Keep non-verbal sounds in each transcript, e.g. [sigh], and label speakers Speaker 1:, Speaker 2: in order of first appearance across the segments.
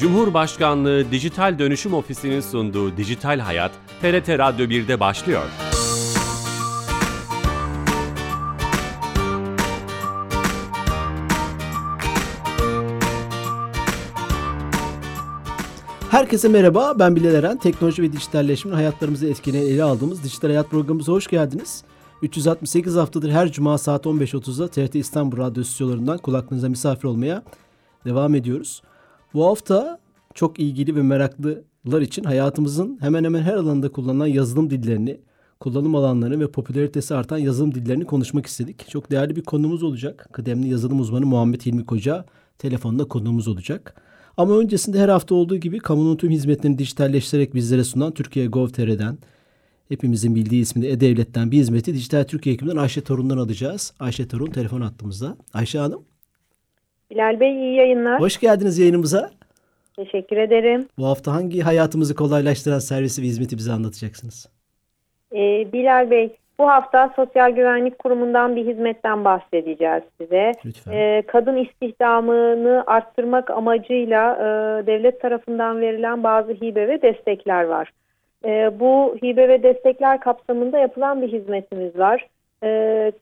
Speaker 1: Cumhurbaşkanlığı Dijital Dönüşüm Ofisi'nin sunduğu Dijital Hayat, TRT Radyo 1'de başlıyor.
Speaker 2: Herkese merhaba, ben Bilal Eren. Teknoloji ve dijitalleşmenin hayatlarımızı etkileyen ele aldığımız Dijital Hayat programımıza hoş geldiniz. 368 haftadır her cuma saat 15.30'da TRT İstanbul Radyo stüdyolarından kulaklarınıza misafir olmaya devam ediyoruz. Bu hafta çok ilgili ve meraklılar için hayatımızın hemen hemen her alanında kullanılan yazılım dillerini, kullanım alanlarını ve popülaritesi artan yazılım dillerini konuşmak istedik. Çok değerli bir konumuz olacak. Kıdemli yazılım uzmanı Muhammed Hilmi Koca telefonda konuğumuz olacak. Ama öncesinde her hafta olduğu gibi kamunun tüm hizmetlerini dijitalleştirerek bizlere sunan Türkiye Gov.tr'den hepimizin bildiği ismini E-Devlet'ten bir hizmeti Dijital Türkiye ekibinden Ayşe Torun'dan alacağız. Ayşe Torun telefon attığımızda. Ayşe Hanım.
Speaker 3: Bilal Bey iyi yayınlar.
Speaker 2: Hoş geldiniz yayınımıza.
Speaker 3: Teşekkür ederim.
Speaker 2: Bu hafta hangi hayatımızı kolaylaştıran servisi ve hizmeti bize anlatacaksınız?
Speaker 3: Ee, Bilal Bey bu hafta Sosyal Güvenlik Kurumu'ndan bir hizmetten bahsedeceğiz size.
Speaker 2: Lütfen.
Speaker 3: Ee, kadın istihdamını arttırmak amacıyla e, devlet tarafından verilen bazı hibe ve destekler var. Ee, bu hibe ve destekler kapsamında yapılan bir hizmetimiz var. Ee,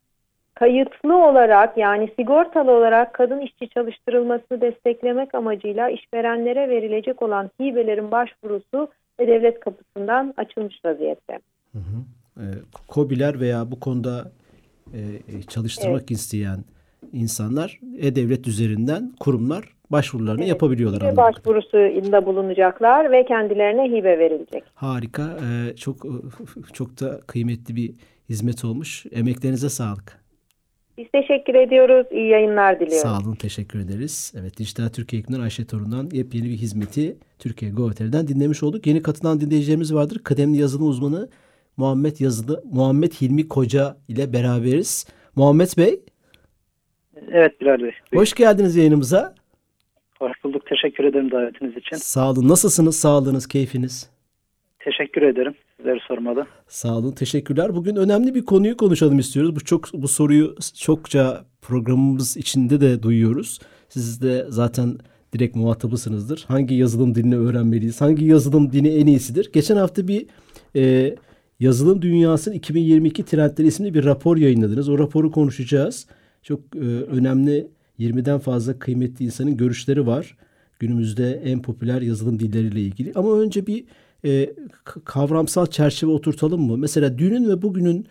Speaker 3: kayıtlı olarak yani sigortalı olarak kadın işçi çalıştırılmasını desteklemek amacıyla işverenlere verilecek olan hibelerin başvurusu devlet kapısından açılmış vaziyette.
Speaker 2: Hı hı. E, KOBİ'ler veya bu konuda e, çalıştırmak evet. isteyen insanlar E-Devlet üzerinden kurumlar başvurularını evet. yapabiliyorlar.
Speaker 3: Hibe başvurusunda bulunacaklar ve kendilerine hibe verilecek.
Speaker 2: Harika. E, çok çok da kıymetli bir hizmet olmuş. Emeklerinize sağlık.
Speaker 3: Biz teşekkür ediyoruz. İyi yayınlar diliyorum.
Speaker 2: Sağ olun. Teşekkür ederiz. Evet Dijital Türkiye ekibinden Ayşe Torun'dan yepyeni bir hizmeti Türkiye Gov.tr'den dinlemiş olduk. Yeni katılan dinleyicilerimiz vardır. Kıdemli yazılım uzmanı Muhammed Yazılı, Muhammed Hilmi Koca ile beraberiz. Muhammed Bey.
Speaker 4: Evet Bilal Bey.
Speaker 2: Hoş geldiniz yayınımıza.
Speaker 4: Hoş bulduk. Teşekkür ederim davetiniz için.
Speaker 2: Sağ olun. Nasılsınız? Sağlığınız, keyfiniz?
Speaker 4: Teşekkür ederim. Sizleri sormalı.
Speaker 2: Sağ olun. Teşekkürler. Bugün önemli bir konuyu konuşalım istiyoruz. Bu çok bu soruyu çokça programımız içinde de duyuyoruz. Siz de zaten direkt muhatabısınızdır. Hangi yazılım dilini öğrenmeliyiz? Hangi yazılım dini en iyisidir? Geçen hafta bir e, Yazılım Dünyası'nın 2022 Trendleri isimli bir rapor yayınladınız. O raporu konuşacağız. Çok e, önemli 20'den fazla kıymetli insanın görüşleri var. Günümüzde en popüler yazılım dilleriyle ilgili. Ama önce bir e, kavramsal çerçeve oturtalım mı? Mesela dünün ve bugünün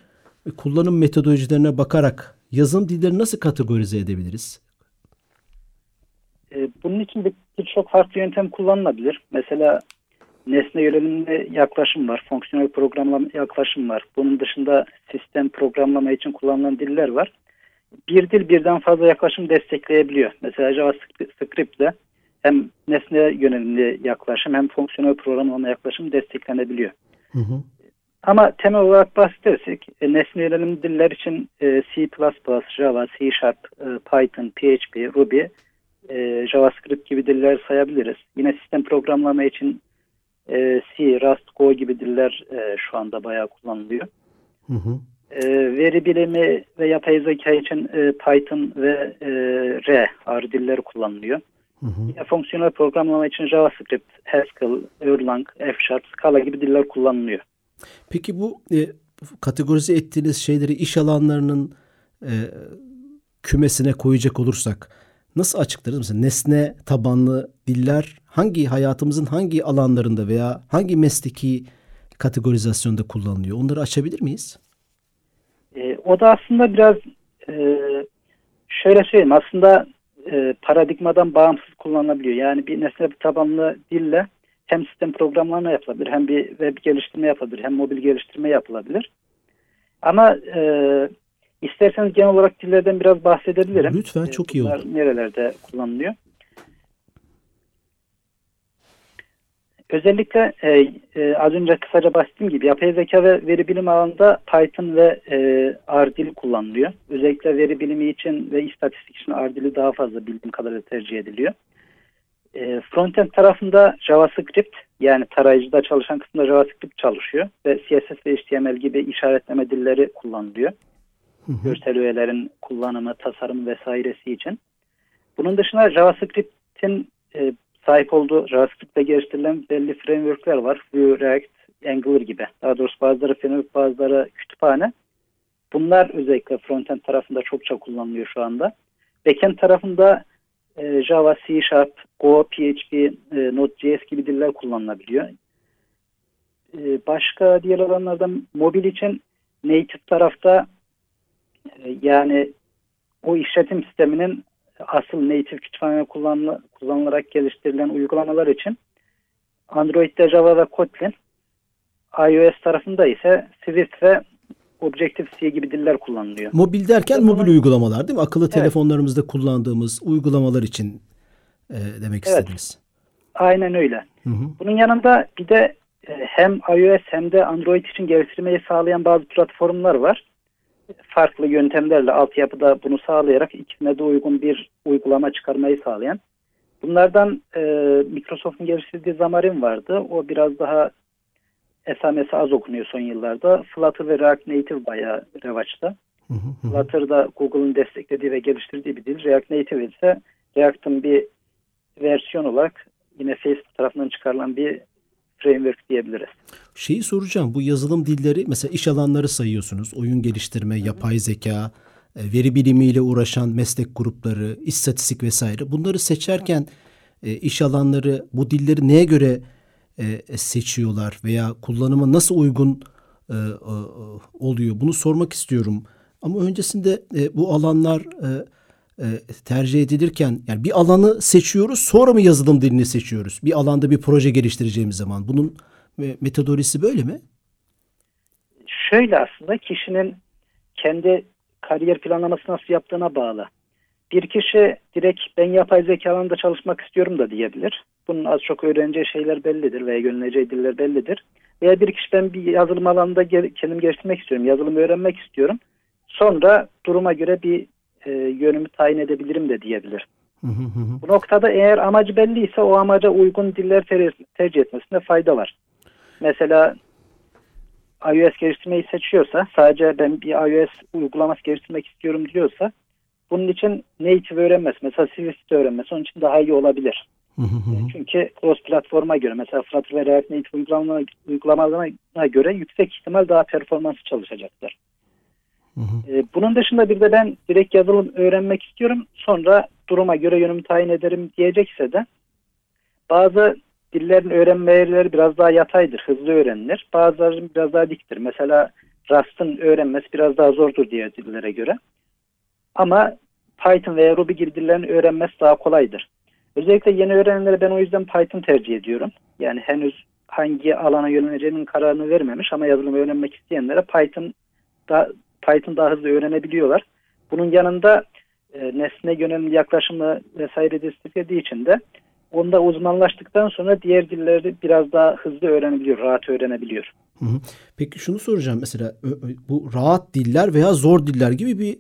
Speaker 2: kullanım metodolojilerine bakarak yazılım dilleri nasıl kategorize edebiliriz?
Speaker 4: E, bunun için birçok farklı yöntem kullanılabilir. Mesela nesne yönelimli yaklaşım var, fonksiyonel programlama yaklaşım var. Bunun dışında sistem programlama için kullanılan diller var. Bir dil birden fazla yaklaşım destekleyebiliyor. Mesela JavaScript ile hem nesne yönelimli yaklaşım hem fonksiyonel programlama yaklaşım desteklenebiliyor. Hı hı. Ama temel olarak bahsedersek e, nesne yönelimli diller için e, C++, Java, C Sharp, e, Python, PHP, Ruby, JavaScript gibi diller sayabiliriz. Yine sistem programlama için C, Rust, Go gibi diller şu anda bayağı kullanılıyor. Hı hı. Veri bilimi ve yapay zeka için Python ve R, R dilleri kullanılıyor. Hı hı. Yine fonksiyonel programlama için JavaScript, Haskell, Erlang, F Sharp, Scala gibi diller kullanılıyor.
Speaker 2: Peki bu e, kategorize ettiğiniz şeyleri iş alanlarının e, kümesine koyacak olursak nasıl açıklarız? Mesela nesne tabanlı diller hangi hayatımızın hangi alanlarında veya hangi mesleki kategorizasyonda kullanılıyor? Onları açabilir miyiz?
Speaker 4: E, o da aslında biraz e, şöyle söyleyeyim aslında e, paradigmadan bağımsız kullanılabiliyor. Yani bir nesne tabanlı dille hem sistem programlama yapılabilir, hem bir web geliştirme yapılabilir, hem mobil geliştirme yapılabilir. Ama e, isterseniz genel olarak dillerden biraz bahsedebilirim.
Speaker 2: Lütfen çok iyi olur.
Speaker 4: Nerelerde kullanılıyor? Özellikle e, e, az önce kısaca bahsettiğim gibi yapay zeka ve veri bilim alanında Python ve e, R dili kullanılıyor. Özellikle veri bilimi için ve istatistik için R dili daha fazla bildiğim kadarıyla tercih ediliyor. E, frontend tarafında JavaScript yani tarayıcıda çalışan kısımda JavaScript çalışıyor ve CSS ve HTML gibi işaretleme dilleri kullanılıyor. Hı hı. Görsel öğelerin kullanımı, tasarımı vesairesi için. Bunun dışında JavaScript'in e, sahip olduğu JavaScript'te geliştirilen belli framework'ler var. Vue, React, Angular gibi. Daha doğrusu bazıları framework, bazıları kütüphane. Bunlar özellikle frontend tarafında çokça kullanılıyor şu anda. Backend tarafında e, Java, C Sharp, Go, PHP, e, Node.js gibi diller kullanılabiliyor. E, başka diğer alanlardan mobil için native tarafta e, yani o işletim sisteminin asıl native kütüphane kullanılarak geliştirilen uygulamalar için Android'de Java ve Kotlin, iOS tarafında ise Swift ve Objective-C gibi diller kullanılıyor.
Speaker 2: Mobil derken mobil uygulamalar değil mi? Akıllı evet. telefonlarımızda kullandığımız uygulamalar için e, demek evet. istediniz.
Speaker 4: Aynen öyle. Hı hı. Bunun yanında bir de e, hem iOS hem de Android için geliştirmeyi sağlayan bazı platformlar var. Farklı yöntemlerle altyapıda bunu sağlayarak ikisine de uygun bir uygulama çıkarmayı sağlayan. Bunlardan e, Microsoft'un geliştirdiği Xamarin vardı. O biraz daha esamesi az okunuyor son yıllarda. Flutter ve React Native bayağı revaçta. Flutter da Google'ın desteklediği ve geliştirdiği bir dil. React Native ise React'ın bir versiyon olarak yine Facebook tarafından çıkarılan bir framework diyebiliriz.
Speaker 2: Şeyi soracağım bu yazılım dilleri mesela iş alanları sayıyorsunuz. Oyun geliştirme, yapay zeka, e, veri bilimiyle uğraşan meslek grupları, istatistik vesaire. Bunları seçerken e, iş alanları bu dilleri neye göre e, seçiyorlar veya kullanıma nasıl uygun oluyor? Bunu sormak istiyorum. Ama öncesinde bu alanlar tercih edilirken yani bir alanı seçiyoruz sonra mı yazılım dilini seçiyoruz? Bir alanda bir proje geliştireceğimiz zaman bunun metodolojisi böyle mi?
Speaker 4: Şöyle aslında kişinin kendi kariyer planlaması nasıl yaptığına bağlı. Bir kişi direkt ben yapay zeka alanında çalışmak istiyorum da diyebilir. Bunun az çok öğreneceği şeyler bellidir veya yöneleceği diller bellidir. Veya bir kişi ben bir yazılım alanında kendim geliştirmek istiyorum, yazılım öğrenmek istiyorum. Sonra duruma göre bir e, yönümü tayin edebilirim de diyebilir. Bu noktada eğer amacı belliyse o amaca uygun diller tercih etmesinde fayda var. Mesela iOS geliştirmeyi seçiyorsa sadece ben bir iOS uygulaması geliştirmek istiyorum diyorsa bunun için native öğrenmesi mesela Swift öğrenmesi onun için daha iyi olabilir. Çünkü cross platforma göre mesela Flutter ve React Native uygulamalarına göre yüksek ihtimal daha performanslı çalışacaktır. Ee, bunun dışında bir de ben direkt yazılım öğrenmek istiyorum. Sonra duruma göre yönümü tayin ederim diyecekse de bazı dillerin öğrenmeleri biraz daha yataydır, hızlı öğrenilir. Bazıları biraz daha diktir. Mesela Rust'ın öğrenmesi biraz daha zordur diğer dillere göre. Ama Python veya Ruby gibi dillerin öğrenmesi daha kolaydır. Özellikle yeni öğrenenlere ben o yüzden Python tercih ediyorum. Yani henüz hangi alana yöneleceğinin kararını vermemiş ama yazılım öğrenmek isteyenlere Python da Python daha hızlı öğrenebiliyorlar. Bunun yanında e, nesne yönelimli yaklaşımı vesaire desteklediği için de onda uzmanlaştıktan sonra diğer dilleri biraz daha hızlı öğrenebiliyor, rahat öğrenebiliyor.
Speaker 2: Peki şunu soracağım mesela bu rahat diller veya zor diller gibi bir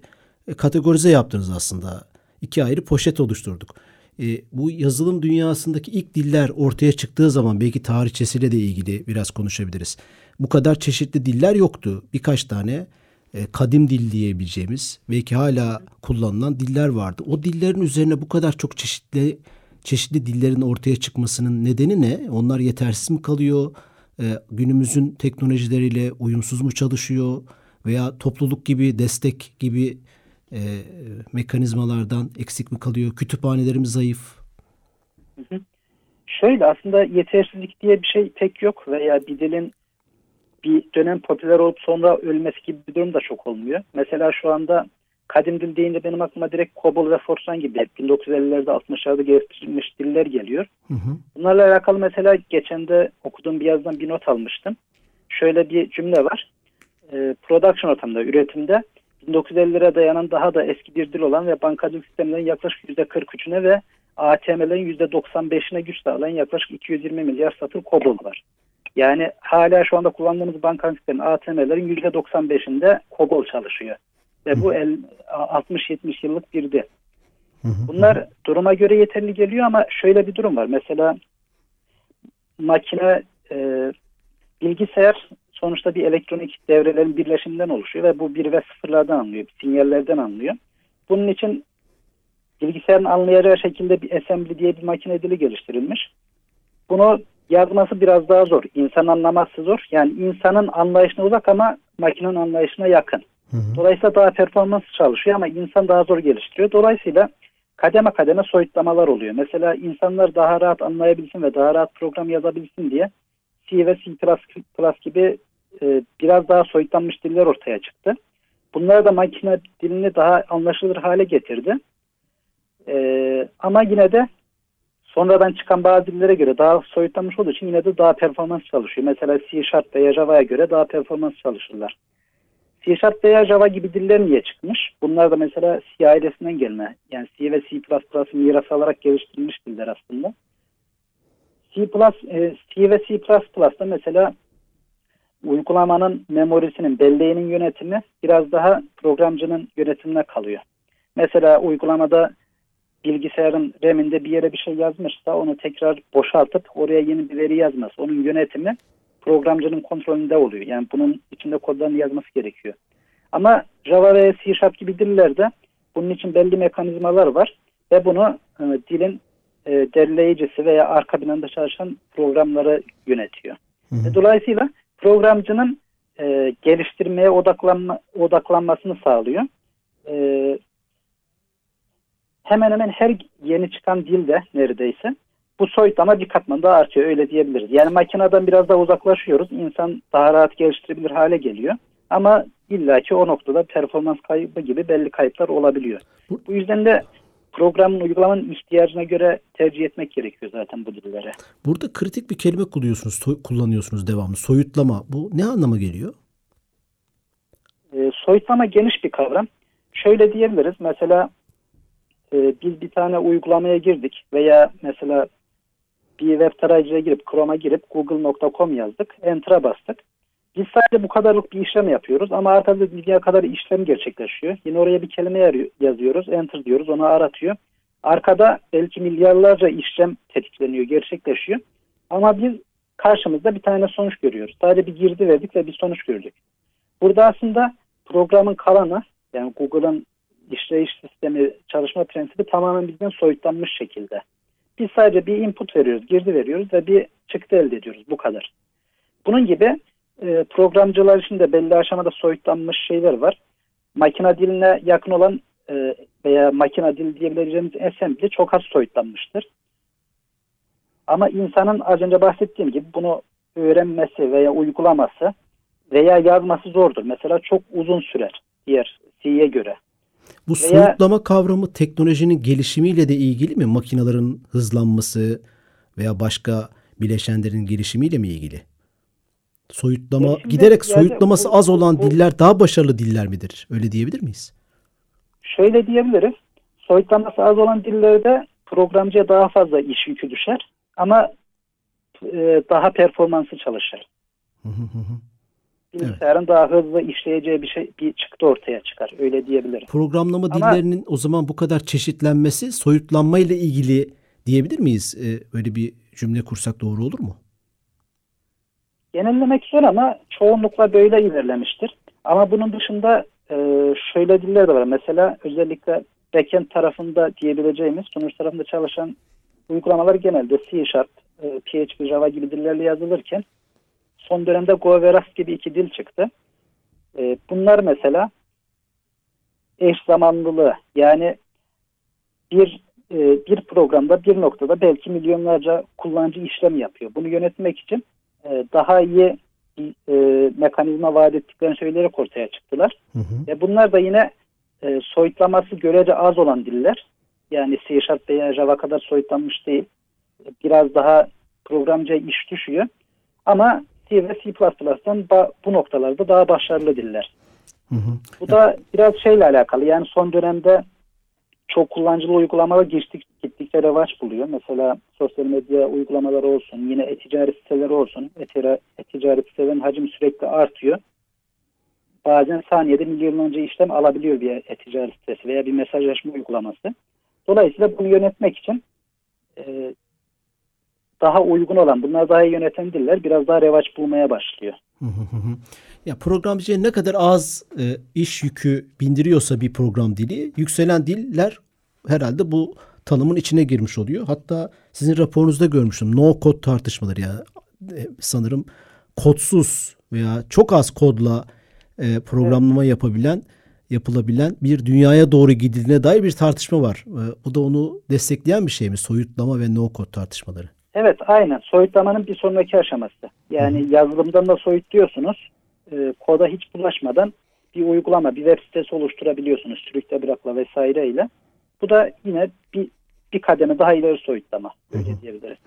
Speaker 2: e, kategorize yaptınız aslında. İki ayrı poşet oluşturduk. E, bu yazılım dünyasındaki ilk diller ortaya çıktığı zaman belki tarihçesiyle de ilgili biraz konuşabiliriz. Bu kadar çeşitli diller yoktu. Birkaç tane e, kadim dil diyebileceğimiz belki hala kullanılan diller vardı. O dillerin üzerine bu kadar çok çeşitli çeşitli dillerin ortaya çıkmasının nedeni ne? Onlar yetersiz mi kalıyor? E, günümüzün teknolojileriyle uyumsuz mu çalışıyor? Veya topluluk gibi, destek gibi e, mekanizmalardan eksik mi kalıyor? Kütüphanelerimiz zayıf.
Speaker 4: Şöyle aslında yetersizlik diye bir şey pek yok veya bir dilin bir dönem popüler olup sonra ölmesi gibi bir durum da çok olmuyor. Mesela şu anda kadim dil deyince benim aklıma direkt COBOL ve Fortran gibi 1950'lerde 60'larda geliştirilmiş diller geliyor. Hı hı. Bunlarla alakalı mesela geçen de okuduğum bir yazdan bir not almıştım. Şöyle bir cümle var. E, production ortamında, üretimde 1950'lere dayanan daha da eski bir dil olan ve bankacılık sistemlerin yaklaşık %43'üne ve ATM'lerin %95'ine güç sağlayan yaklaşık 220 milyar satır COBOL var. Yani hala şu anda kullandığımız bankacılık sistemi ATM'lerin %95'inde COBOL çalışıyor. Ve bu 60-70 yıllık bir dil. Bunlar duruma göre yeterli geliyor ama şöyle bir durum var. Mesela makine e, bilgisayar sonuçta bir elektronik devrelerin birleşiminden oluşuyor ve bu bir ve sıfırlardan anlıyor, sinyallerden anlıyor. Bunun için bilgisayarın anlayacağı şekilde bir assembly diye bir makine dili geliştirilmiş. Bunu yazması biraz daha zor. İnsan anlaması zor. Yani insanın anlayışına uzak ama makinenin anlayışına yakın. Hı hı. Dolayısıyla daha performans çalışıyor ama insan daha zor geliştiriyor. Dolayısıyla kademe kademe soyutlamalar oluyor. Mesela insanlar daha rahat anlayabilsin ve daha rahat program yazabilsin diye C ve C++ gibi e, biraz daha soyutlanmış diller ortaya çıktı. Bunlar da makine dilini daha anlaşılır hale getirdi. E, ama yine de sonradan çıkan bazı dillere göre daha soyutlanmış olduğu için yine de daha performans çalışıyor. Mesela C Sharp veya Java'ya göre daha performans çalışırlar. C Sharp veya Java gibi diller niye çıkmış? Bunlar da mesela C ailesinden gelme. Yani C ve C++ miras alarak geliştirilmiş diller aslında. C+, e, C ve C++'da mesela uygulamanın memorisinin, belleğinin yönetimi biraz daha programcının yönetimine kalıyor. Mesela uygulamada bilgisayarın RAM'inde bir yere bir şey yazmışsa onu tekrar boşaltıp oraya yeni bir veri yazması. Onun yönetimi programcının kontrolünde oluyor. Yani bunun içinde kodlarını yazması gerekiyor. Ama Java ve C Sharp gibi dillerde bunun için belli mekanizmalar var ve bunu e, dilin e, derleyicisi veya arka planda çalışan programları yönetiyor. Hı hı. Dolayısıyla programcının e, geliştirmeye odaklanma, odaklanmasını sağlıyor. E, hemen hemen her yeni çıkan dilde neredeyse bu soyutlama bir katman daha artıyor öyle diyebiliriz. Yani makineden biraz daha uzaklaşıyoruz. İnsan daha rahat geliştirebilir hale geliyor. Ama illaki o noktada performans kaybı gibi belli kayıplar olabiliyor. Bu yüzden de programın uygulamanın ihtiyacına göre tercih etmek gerekiyor zaten bu dillere.
Speaker 2: Burada kritik bir kelime kullanıyorsunuz, kullanıyorsunuz devamlı. Soyutlama. Bu ne anlama geliyor?
Speaker 4: E, soyutlama geniş bir kavram. Şöyle diyebiliriz. Mesela e, biz bir tane uygulamaya girdik veya mesela bir web tarayıcıya girip Chrome'a girip google.com yazdık. Enter'a bastık. Biz sadece bu kadarlık bir işlem yapıyoruz ama arkada dünya kadar işlem gerçekleşiyor. Yine oraya bir kelime yazıyoruz, enter diyoruz, onu aratıyor. Arkada belki milyarlarca işlem tetikleniyor, gerçekleşiyor. Ama biz karşımızda bir tane sonuç görüyoruz. Sadece bir girdi verdik ve bir sonuç gördük. Burada aslında programın kalanı, yani Google'ın işleyiş sistemi, çalışma prensibi tamamen bizden soyutlanmış şekilde. Biz sadece bir input veriyoruz, girdi veriyoruz ve bir çıktı elde ediyoruz. Bu kadar. Bunun gibi e, programcılar için de belli aşamada soyutlanmış şeyler var. Makina diline yakın olan e, veya makina dili diyebileceğimiz assembly çok az soyutlanmıştır. Ama insanın az önce bahsettiğim gibi bunu öğrenmesi veya uygulaması veya yazması zordur. Mesela çok uzun sürer diğer C'ye göre.
Speaker 2: Bu veya, soyutlama kavramı teknolojinin gelişimiyle de ilgili mi? Makinelerin hızlanması veya başka bileşenlerin gelişimiyle mi ilgili? Soyutlama giderek soyutlaması az olan diller daha başarılı diller midir? Öyle diyebilir miyiz?
Speaker 4: Şöyle diyebiliriz. Soyutlaması az olan dillerde programcıya daha fazla iş yükü düşer ama e, daha performansı çalışır. Bilgisayarın evet. daha hızlı işleyeceği bir şey bir çıktı ortaya çıkar. Öyle diyebilirim.
Speaker 2: Programlama ama, dillerinin o zaman bu kadar çeşitlenmesi soyutlanma ile ilgili diyebilir miyiz? Ee, öyle bir cümle kursak doğru olur mu?
Speaker 4: Genellemek zor ama çoğunlukla böyle ilerlemiştir. Ama bunun dışında e, şöyle diller de var. Mesela özellikle backend tarafında diyebileceğimiz sonuç tarafında çalışan uygulamalar genelde C Sharp, e, PHP, Java gibi dillerle yazılırken son dönemde Go ve Rust gibi iki dil çıktı. E, bunlar mesela eş zamanlılığı yani bir e, bir programda bir noktada belki milyonlarca kullanıcı işlem yapıyor. Bunu yönetmek için e, daha iyi e, mekanizma vaat ettiklerini söyleyerek ortaya çıktılar. Hı hı. E, bunlar da yine e, soyutlaması görece az olan diller. Yani C Sharp veya Java kadar soyutlanmış değil. Biraz daha programcı iş düşüyor. Ama C ve C++'dan bu noktalarda daha başarılı diller. Hı hı. Bu da biraz şeyle alakalı. Yani son dönemde çok kullanıcılı uygulamalar geçtik, gittikçe revaç buluyor. Mesela sosyal medya uygulamaları olsun, yine e-ticaret siteleri olsun. E-ticaret sitelerin hacmi sürekli artıyor. Bazen saniyede milyonlarca işlem alabiliyor bir e-ticaret sitesi veya bir mesajlaşma uygulaması. Dolayısıyla bunu yönetmek için e, daha uygun olan, bunlar daha iyi yöneten diller biraz daha revaç bulmaya başlıyor.
Speaker 2: Ya programcıya ne kadar az e, iş yükü bindiriyorsa bir program dili, yükselen diller herhalde bu tanımın içine girmiş oluyor. Hatta sizin raporunuzda görmüştüm. No kod tartışmaları yani e, sanırım kodsuz veya çok az kodla e, programlama evet. yapabilen yapılabilen bir dünyaya doğru gidildiğine dair bir tartışma var. E, bu da onu destekleyen bir şey mi? Soyutlama ve no kod tartışmaları.
Speaker 4: Evet aynen. Soyutlamanın bir sonraki aşaması. Yani Hı-hı. yazılımdan da soyutluyorsunuz. E, koda hiç bulaşmadan bir uygulama, bir web sitesi oluşturabiliyorsunuz. Sürükle bırakla vesaireyle. Bu da yine bir bir kademe daha ileri soyutlama. Öyle diyebiliriz.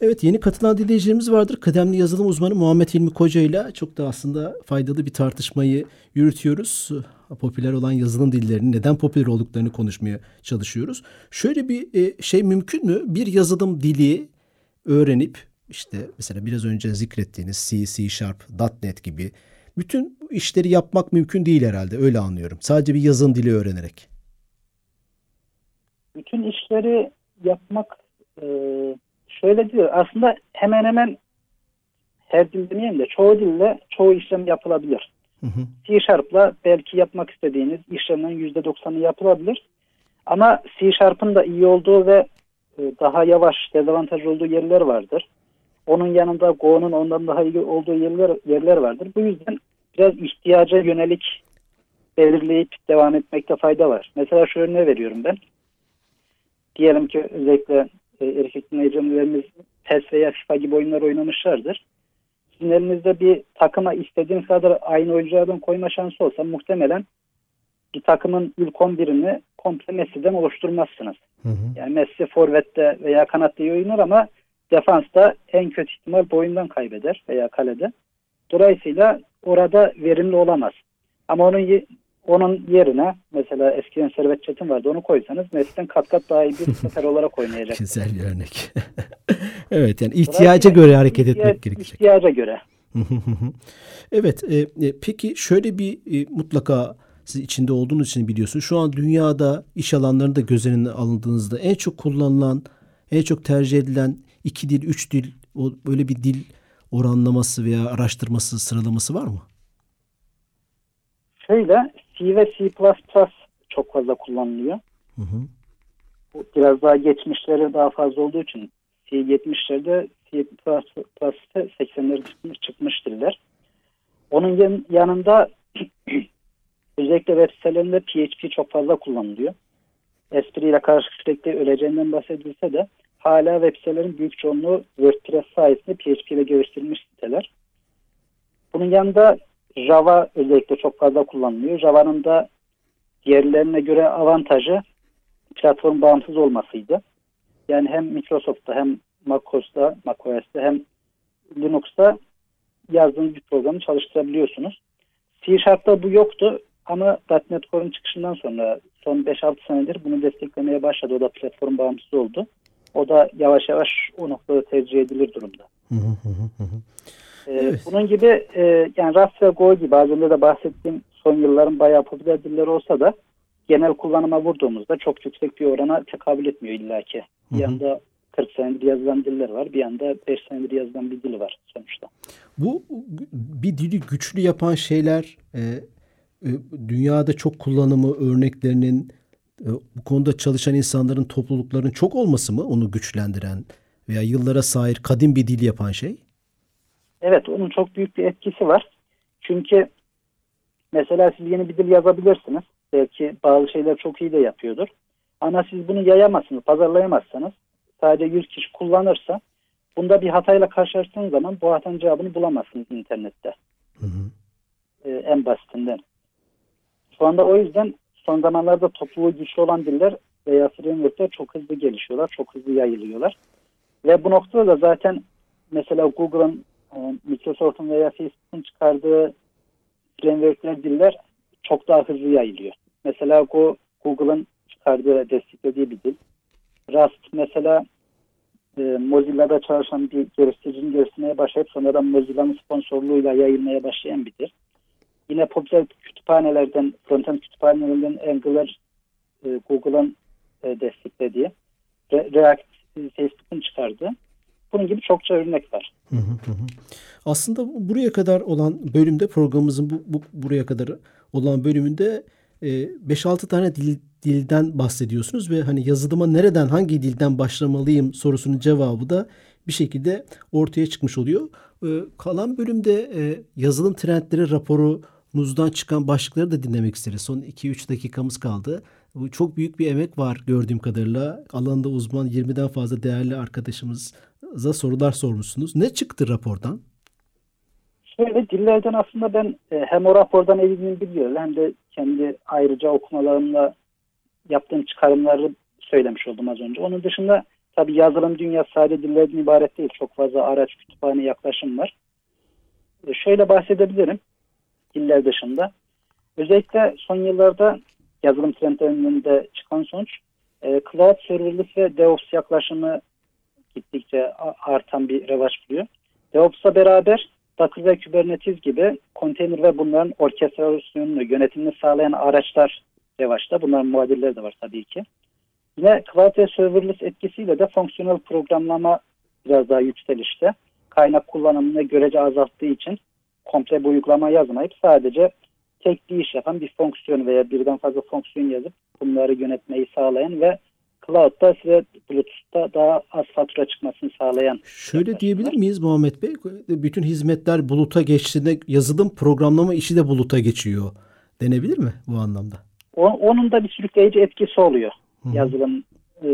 Speaker 2: Evet yeni katılan dinleyicilerimiz vardır. Kıdemli yazılım uzmanı Muhammed Hilmi Koca ile çok da aslında faydalı bir tartışmayı yürütüyoruz. Popüler olan yazılım dillerinin neden popüler olduklarını konuşmaya çalışıyoruz. Şöyle bir e, şey mümkün mü? Bir yazılım dili öğrenip işte mesela biraz önce zikrettiğiniz C, C Sharp, .NET gibi bütün işleri yapmak mümkün değil herhalde. Öyle anlıyorum. Sadece bir yazılım dili öğrenerek
Speaker 4: bütün işleri yapmak e, şöyle diyor. Aslında hemen hemen her dil demeyeyim de çoğu dille çoğu işlem yapılabilir. Hı hı. C Sharp'la belki yapmak istediğiniz işlemlerin %90'ı yapılabilir. Ama C Sharp'ın da iyi olduğu ve daha yavaş, dezavantajlı olduğu yerler vardır. Onun yanında Go'nun ondan daha iyi olduğu yerler, yerler vardır. Bu yüzden biraz ihtiyaca yönelik belirleyip devam etmekte fayda var. Mesela şu örneği veriyorum ben diyelim ki özellikle e, erkek dinleyicilerimiz PES veya FIFA gibi oyunlar oynamışlardır. Sizin elinizde bir takıma istediğiniz kadar aynı oyunculardan koyma şansı olsa muhtemelen bir takımın ilk 11'ini komple Messi'den oluşturmazsınız. Hı hı. Yani Messi forvette veya kanatta iyi oynar ama defansta en kötü ihtimal bu oyundan kaybeder veya kalede. Dolayısıyla orada verimli olamaz. Ama onun onun yerine mesela eskiden Servet Çetin vardı onu koysanız Messi'den kat kat daha iyi bir [laughs] sefer olarak oynayacak.
Speaker 2: Güzel bir örnek. [laughs] evet yani ihtiyaca göre hareket ihtiyaç, etmek gerekecek.
Speaker 4: İhtiyaca göre.
Speaker 2: evet e, e, peki şöyle bir e, mutlaka siz içinde olduğunuz için biliyorsunuz. Şu an dünyada iş alanlarında göz önüne alındığınızda en çok kullanılan, en çok tercih edilen iki dil, üç dil, o böyle bir dil oranlaması veya araştırması, sıralaması var mı?
Speaker 4: Şöyle C ve C++ çok fazla kullanılıyor. Hı hı. Bu biraz daha geçmişleri daha fazla olduğu için C 70'lerde C++ 80'leri çıkmış, çıkmış diller. Onun yanında özellikle web sitelerinde PHP çok fazla kullanılıyor. Espriyle karşı sürekli öleceğinden bahsedilse de hala web sitelerin büyük çoğunluğu WordPress sayesinde PHP ile geliştirilmiş siteler. Bunun yanında Java özellikle çok fazla kullanılıyor. Java'nın da diğerlerine göre avantajı platform bağımsız olmasıydı. Yani hem Microsoft'ta hem macOS'ta, macOS'ta hem Linux'ta yazdığınız bir programı çalıştırabiliyorsunuz. C Sharp'ta bu yoktu ama .NET Core'un çıkışından sonra son 5-6 senedir bunu desteklemeye başladı. O da platform bağımsız oldu. O da yavaş yavaş o noktada tercih edilir durumda. Ee, evet. Bunun gibi e, yani Rust ve Go gibi az önce de bahsettiğim son yılların bayağı popüler diller olsa da genel kullanıma vurduğumuzda çok yüksek bir orana tekabül etmiyor illaki. Bir yanda 40 senedir yazılan diller var. Bir yanda 5 senedir yazılan bir dili var sonuçta.
Speaker 2: Bu bir dili güçlü yapan şeyler e, dünyada çok kullanımı örneklerinin e, bu konuda çalışan insanların toplulukların çok olması mı onu güçlendiren veya yıllara sahip kadim bir dil yapan şey?
Speaker 4: Evet onun çok büyük bir etkisi var. Çünkü mesela siz yeni bir dil yazabilirsiniz. Belki bazı şeyler çok iyi de yapıyordur. Ama siz bunu yayamazsınız, pazarlayamazsanız sadece 100 kişi kullanırsa bunda bir hatayla karşılaştığınız zaman bu hatanın cevabını bulamazsınız internette. Hı hı. Ee, en basitinden. Şu anda o yüzden son zamanlarda topluluğu güçlü olan diller veya frameworkler çok hızlı gelişiyorlar, çok hızlı yayılıyorlar. Ve bu noktada da zaten mesela Google'ın ee, Microsoft'un veya Facebook'un çıkardığı frameworkler, diller çok daha hızlı yayılıyor. Mesela Go, Google'ın çıkardığı, desteklediği bir dil. Rust mesela e, Mozilla'da çalışan bir geliştiricinin geliştirmeye başlayıp sonradan Mozilla'nın sponsorluğuyla yayılmaya başlayan bir dil. Yine popüler kütüphanelerden, frontend kütüphanelerden Angular e, Google'ın e, desteklediği, Re React Facebook'un çıkardığı. Bunun gibi çokça örnek var.
Speaker 2: Aslında buraya kadar olan bölümde programımızın bu, bu buraya kadar olan bölümünde 5-6 tane dil, dilden bahsediyorsunuz ve hani yazılıma nereden hangi dilden başlamalıyım sorusunun cevabı da bir şekilde ortaya çıkmış oluyor. Kalan bölümde yazılım trendleri raporunuzdan çıkan başlıkları da dinlemek isteriz. Son 2-3 dakikamız kaldı. Bu çok büyük bir emek var gördüğüm kadarıyla. Alanında uzman 20'den fazla değerli arkadaşımıza sorular sormuşsunuz. Ne çıktı rapordan?
Speaker 4: Şöyle dillerden aslında ben e, hem o rapordan edindiğimi biliyorum hem de kendi ayrıca okumalarımla yaptığım çıkarımları söylemiş oldum az önce. Onun dışında tabii yazılım dünyası sadece dillerden ibaret değil. Çok fazla araç kütüphane yaklaşım var. E, şöyle bahsedebilirim diller dışında. Özellikle son yıllarda yazılım trendlerinde çıkan sonuç e, cloud serverless ve DevOps yaklaşımı gittikçe artan bir revaç buluyor. DevOps'la beraber Docker ve Kubernetes gibi konteyner ve bunların orkestrasyonunu, yönetimini sağlayan araçlar revaçta. Bunların muadilleri de var tabii ki. Yine Cloud ve Serverless etkisiyle de fonksiyonel programlama biraz daha yükselişte. Kaynak kullanımını görece azalttığı için komple bu uygulama yazmayıp sadece tek bir iş yapan bir fonksiyon veya birden fazla fonksiyon yazıp bunları yönetmeyi sağlayan ve Cloud'da size Bluetooth'ta daha az fatura çıkmasını sağlayan.
Speaker 2: Şöyle diyebilir miyiz Muhammed Bey? Bütün hizmetler buluta geçtiğinde yazılım programlama işi de buluta geçiyor. Denebilir mi bu anlamda?
Speaker 4: O, onun da bir sürükleyici etkisi oluyor. Hı-hı. Yazılım e,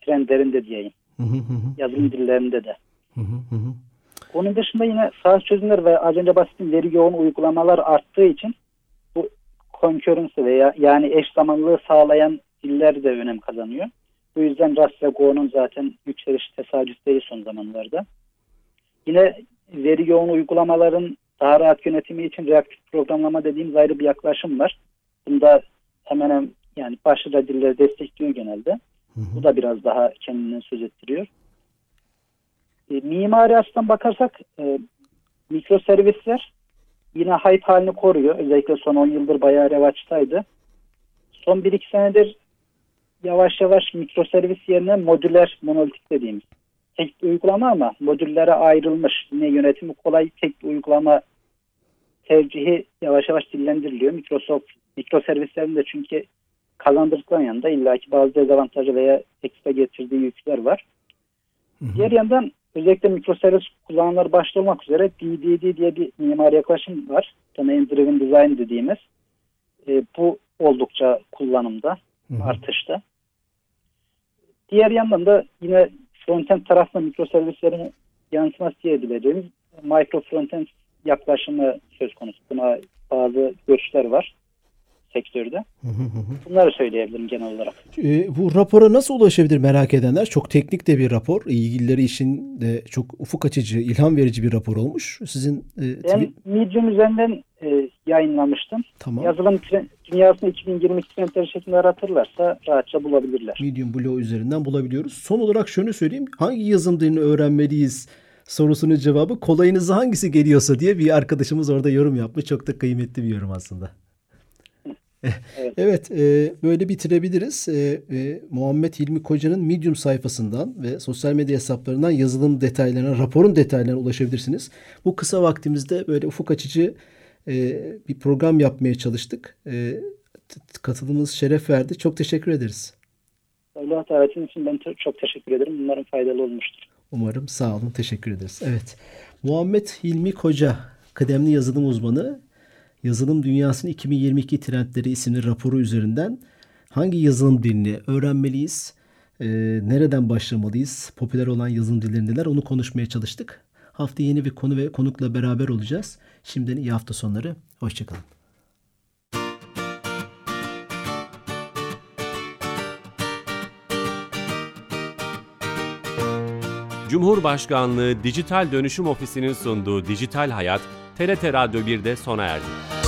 Speaker 4: trendlerinde diyeyim. Hı-hı. Yazılım dillerinde de. Hı-hı. Onun dışında yine sağ çözümler ve az önce bahsettiğim veri yoğun uygulamalar arttığı için bu concurrency veya yani eş zamanlılığı sağlayan diller de önem kazanıyor. Bu yüzden Rust ve Go'nun zaten yükseliş tesadüf değil son zamanlarda. Yine veri yoğun uygulamaların daha rahat yönetimi için reaktif programlama dediğimiz ayrı bir yaklaşım var. Bunda hemen hemen yani başlıca dilleri destekliyor genelde. Hı hı. Bu da biraz daha kendinden söz ettiriyor. E, mimari açıdan bakarsak e, mikro servisler yine hype halini koruyor. Özellikle son 10 yıldır bayağı revaçtaydı. Son 1-2 senedir yavaş yavaş mikro servis yerine modüler monolitik dediğimiz tek bir uygulama ama modüllere ayrılmış yine yönetimi kolay tek bir uygulama tercihi yavaş yavaş dillendiriliyor. Microsoft mikro servislerinde çünkü kazandırdıktan yanında illaki bazı dezavantajı veya ekstra getirdiği yükler var. Hı hı. Diğer yandan özellikle mikroservis kullananlar başta olmak üzere DDD diye bir mimari yaklaşım var. Domain Driven Design dediğimiz. E, bu oldukça kullanımda, hı artışta. Diğer yandan da yine frontend tarafında mikroservislerin yansıması diye edileceğimiz micro frontend yaklaşımı söz konusu. Buna bazı görüşler var sektörde. Bunları söyleyebilirim genel olarak.
Speaker 2: E, bu rapora nasıl ulaşabilir merak edenler? Çok teknik de bir rapor. İlgilileri için de çok ufuk açıcı, ilham verici bir rapor olmuş. Sizin
Speaker 4: e, Ben Medium üzerinden e, yayınlamıştım. Tamam. Yazılım dünyasında 2022 trendleri şeklinde aratırlarsa rahatça bulabilirler.
Speaker 2: Medium Blue üzerinden bulabiliyoruz. Son olarak şunu söyleyeyim. Hangi yazım dilini öğrenmeliyiz? sorusunun cevabı kolayınıza hangisi geliyorsa diye bir arkadaşımız orada yorum yapmış. Çok da kıymetli bir yorum aslında. Evet, evet e, böyle bitirebiliriz. E, e, Muhammed Hilmi Koca'nın Medium sayfasından ve sosyal medya hesaplarından yazılım detaylarına, raporun detaylarına ulaşabilirsiniz. Bu kısa vaktimizde böyle ufuk açıcı e, bir program yapmaya çalıştık. E, katılımınız şeref verdi. Çok teşekkür ederiz.
Speaker 4: Allah davetin için ben çok teşekkür ederim. Umarım faydalı olmuştur.
Speaker 2: Umarım sağ olun. Teşekkür ederiz. Evet. Muhammed Hilmi Koca, kıdemli yazılım uzmanı, Yazılım Dünyası'nın 2022 Trendleri isimli raporu üzerinden hangi yazılım dilini öğrenmeliyiz, e, nereden başlamalıyız, popüler olan yazılım dilleri neler onu konuşmaya çalıştık. Hafta yeni bir konu ve konukla beraber olacağız. Şimdiden iyi hafta sonları. Hoşçakalın.
Speaker 1: Cumhurbaşkanlığı Dijital Dönüşüm Ofisi'nin sunduğu Dijital Hayat, TRT Radyo 1'de sona erdi.